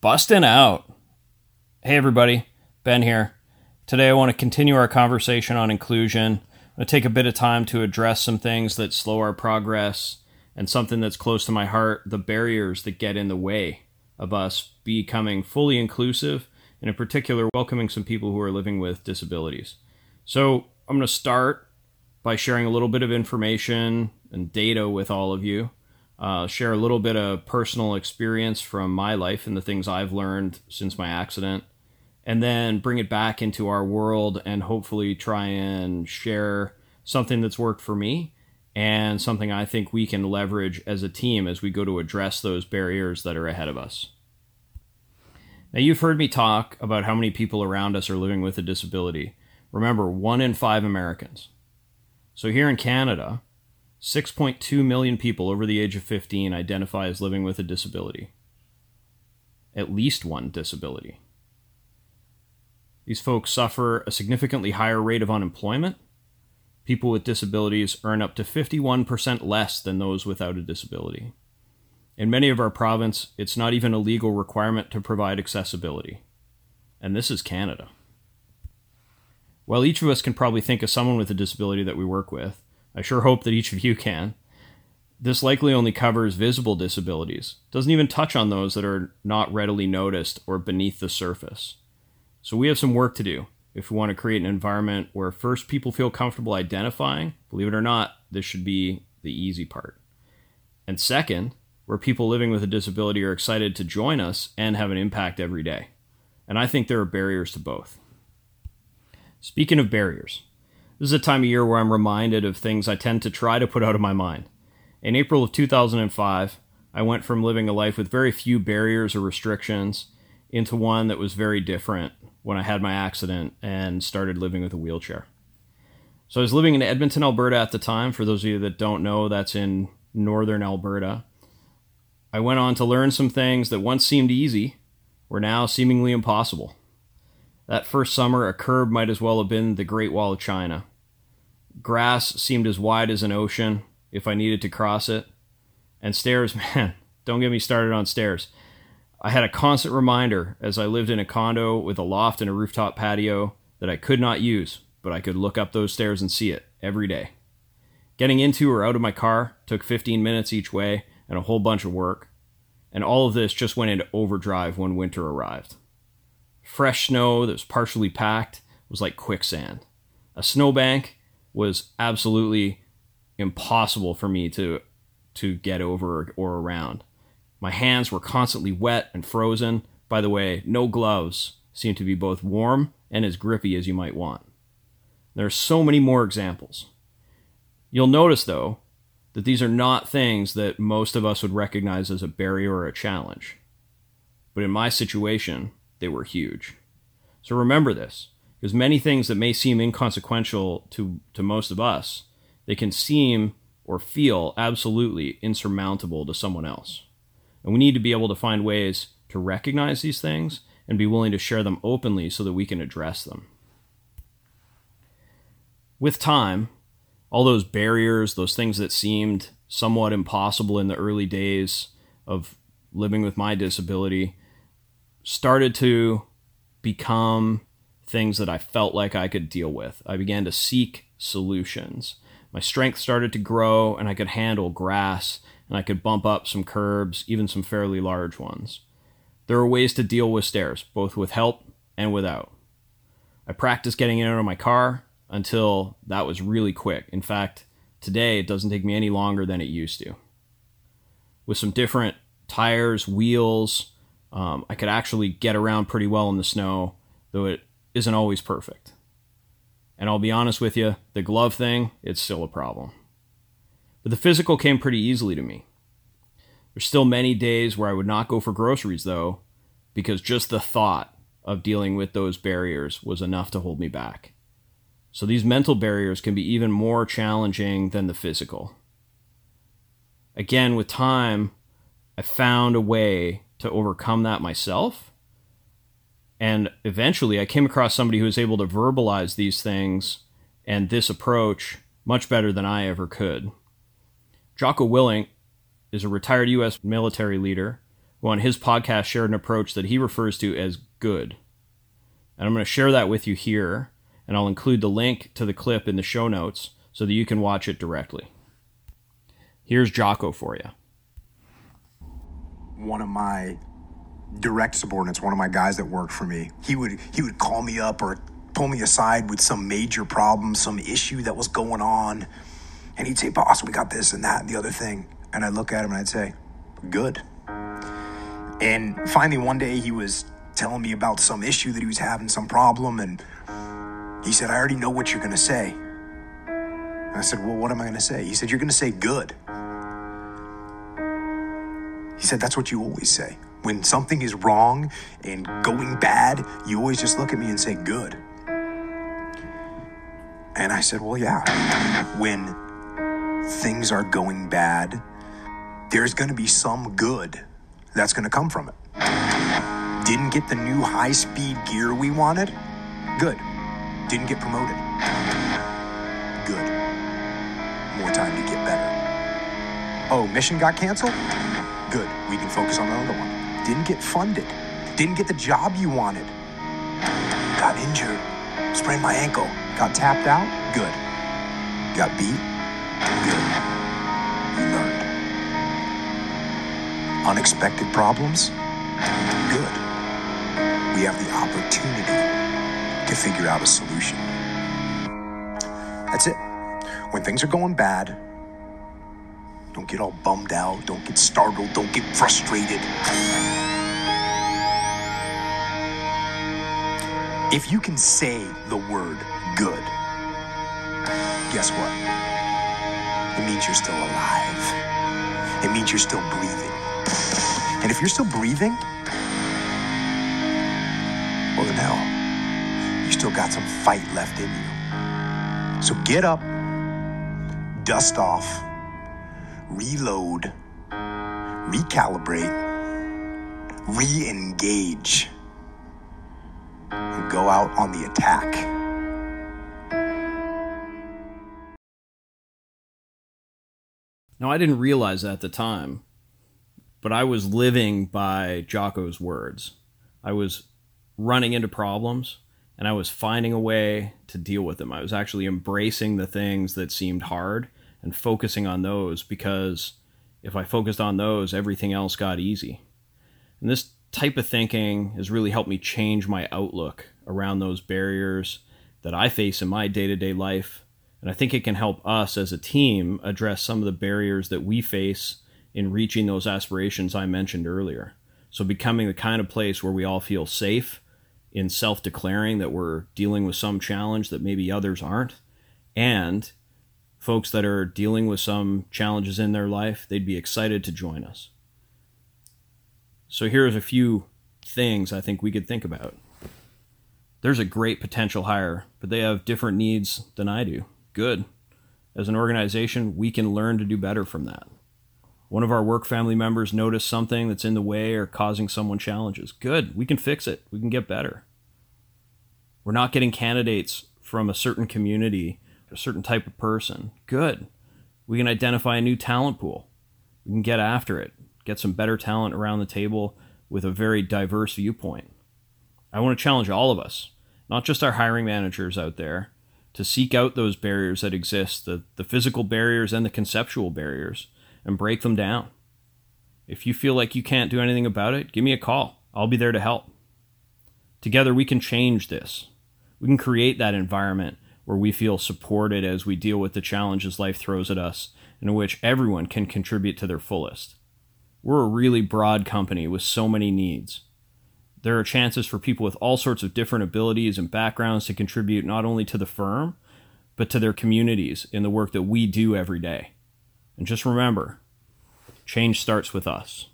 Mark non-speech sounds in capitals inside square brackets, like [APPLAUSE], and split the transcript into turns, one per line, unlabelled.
Busting out. Hey, everybody. Ben here. Today, I want to continue our conversation on inclusion. I'm going to take a bit of time to address some things that slow our progress and something that's close to my heart the barriers that get in the way of us becoming fully inclusive, and in particular, welcoming some people who are living with disabilities. So, I'm going to start by sharing a little bit of information and data with all of you uh, share a little bit of personal experience from my life and the things I've learned since my accident, and then bring it back into our world and hopefully try and share something that's worked for me and something I think we can leverage as a team as we go to address those barriers that are ahead of us. Now, you've heard me talk about how many people around us are living with a disability. Remember, one in five Americans. So, here in Canada, 6.2 million people over the age of 15 identify as living with a disability. At least one disability. These folks suffer a significantly higher rate of unemployment. People with disabilities earn up to 51% less than those without a disability. In many of our province, it's not even a legal requirement to provide accessibility. And this is Canada. While each of us can probably think of someone with a disability that we work with, I sure hope that each of you can. This likely only covers visible disabilities, doesn't even touch on those that are not readily noticed or beneath the surface. So we have some work to do if we want to create an environment where first people feel comfortable identifying, believe it or not, this should be the easy part. And second, where people living with a disability are excited to join us and have an impact every day. And I think there are barriers to both. Speaking of barriers, this is a time of year where I'm reminded of things I tend to try to put out of my mind. In April of 2005, I went from living a life with very few barriers or restrictions into one that was very different when I had my accident and started living with a wheelchair. So I was living in Edmonton, Alberta at the time. For those of you that don't know, that's in northern Alberta. I went on to learn some things that once seemed easy were now seemingly impossible. That first summer, a curb might as well have been the Great Wall of China. Grass seemed as wide as an ocean if I needed to cross it. And stairs, [LAUGHS] man, don't get me started on stairs. I had a constant reminder as I lived in a condo with a loft and a rooftop patio that I could not use, but I could look up those stairs and see it every day. Getting into or out of my car took 15 minutes each way and a whole bunch of work. And all of this just went into overdrive when winter arrived. Fresh snow that was partially packed was like quicksand. A snowbank was absolutely impossible for me to to get over or around. My hands were constantly wet and frozen. By the way, no gloves seem to be both warm and as grippy as you might want. There are so many more examples. You'll notice, though, that these are not things that most of us would recognize as a barrier or a challenge. But in my situation, they were huge. So remember this. Because many things that may seem inconsequential to, to most of us, they can seem or feel absolutely insurmountable to someone else. And we need to be able to find ways to recognize these things and be willing to share them openly so that we can address them. With time, all those barriers, those things that seemed somewhat impossible in the early days of living with my disability, started to become things that I felt like I could deal with. I began to seek solutions. My strength started to grow, and I could handle grass, and I could bump up some curbs, even some fairly large ones. There are ways to deal with stairs, both with help and without. I practiced getting in and out of my car until that was really quick. In fact, today it doesn't take me any longer than it used to. With some different tires, wheels, um, I could actually get around pretty well in the snow, though it isn't always perfect. And I'll be honest with you, the glove thing, it's still a problem. But the physical came pretty easily to me. There's still many days where I would not go for groceries, though, because just the thought of dealing with those barriers was enough to hold me back. So these mental barriers can be even more challenging than the physical. Again, with time, I found a way to overcome that myself and eventually, I came across somebody who was able to verbalize these things and this approach much better than I ever could. Jocko Willink is a retired U.S. military leader who on his podcast shared an approach that he refers to as good. And I'm going to share that with you here, and I'll include the link to the clip in the show notes so that you can watch it directly. Here's Jocko for you.
One of my direct subordinates, one of my guys that worked for me, he would he would call me up or pull me aside with some major problem, some issue that was going on, and he'd say, "Boss, we got this and that and the other thing," and I'd look at him and I'd say, "Good." And finally, one day he was telling me about some issue that he was having, some problem, and he said, "I already know what you're gonna say." And I said, Well, what am I gonna say? He said, You're gonna say good. He said, That's what you always say. When something is wrong and going bad, you always just look at me and say good. And I said, Well, yeah. When things are going bad, there's gonna be some good that's gonna come from it. Didn't get the new high speed gear we wanted? Good. Didn't get promoted? Good. More time to get better. Oh, mission got canceled? Good. We can focus on another one. Didn't get funded. Didn't get the job you wanted. Got injured. Sprained my ankle. Got tapped out? Good. Got beat? Good. You learned. Unexpected problems? Good. We have the opportunity to figure out a solution. That's it. When things are going bad, don't get all bummed out, don't get startled, don't get frustrated. If you can say the word good, guess what? It means you're still alive. It means you're still breathing. And if you're still breathing, well, then hell, you still got some fight left in you. So get up, dust off, reload, recalibrate, re engage, and go out on the attack.
Now, I didn't realize that at the time, but I was living by Jocko's words. I was running into problems and I was finding a way to deal with them. I was actually embracing the things that seemed hard and focusing on those because if I focused on those, everything else got easy. And this type of thinking has really helped me change my outlook around those barriers that I face in my day to day life. And I think it can help us as a team address some of the barriers that we face in reaching those aspirations I mentioned earlier. So, becoming the kind of place where we all feel safe in self declaring that we're dealing with some challenge that maybe others aren't, and folks that are dealing with some challenges in their life, they'd be excited to join us. So here's a few things I think we could think about. There's a great potential hire, but they have different needs than I do. Good. As an organization, we can learn to do better from that. One of our work family members noticed something that's in the way or causing someone challenges. Good. We can fix it. We can get better. We're not getting candidates from a certain community a certain type of person. Good. We can identify a new talent pool. We can get after it, get some better talent around the table with a very diverse viewpoint. I want to challenge all of us, not just our hiring managers out there, to seek out those barriers that exist, the, the physical barriers and the conceptual barriers, and break them down. If you feel like you can't do anything about it, give me a call. I'll be there to help. Together, we can change this. We can create that environment where we feel supported as we deal with the challenges life throws at us, in which everyone can contribute to their fullest. We're a really broad company with so many needs. There are chances for people with all sorts of different abilities and backgrounds to contribute not only to the firm, but to their communities in the work that we do every day. And just remember change starts with us.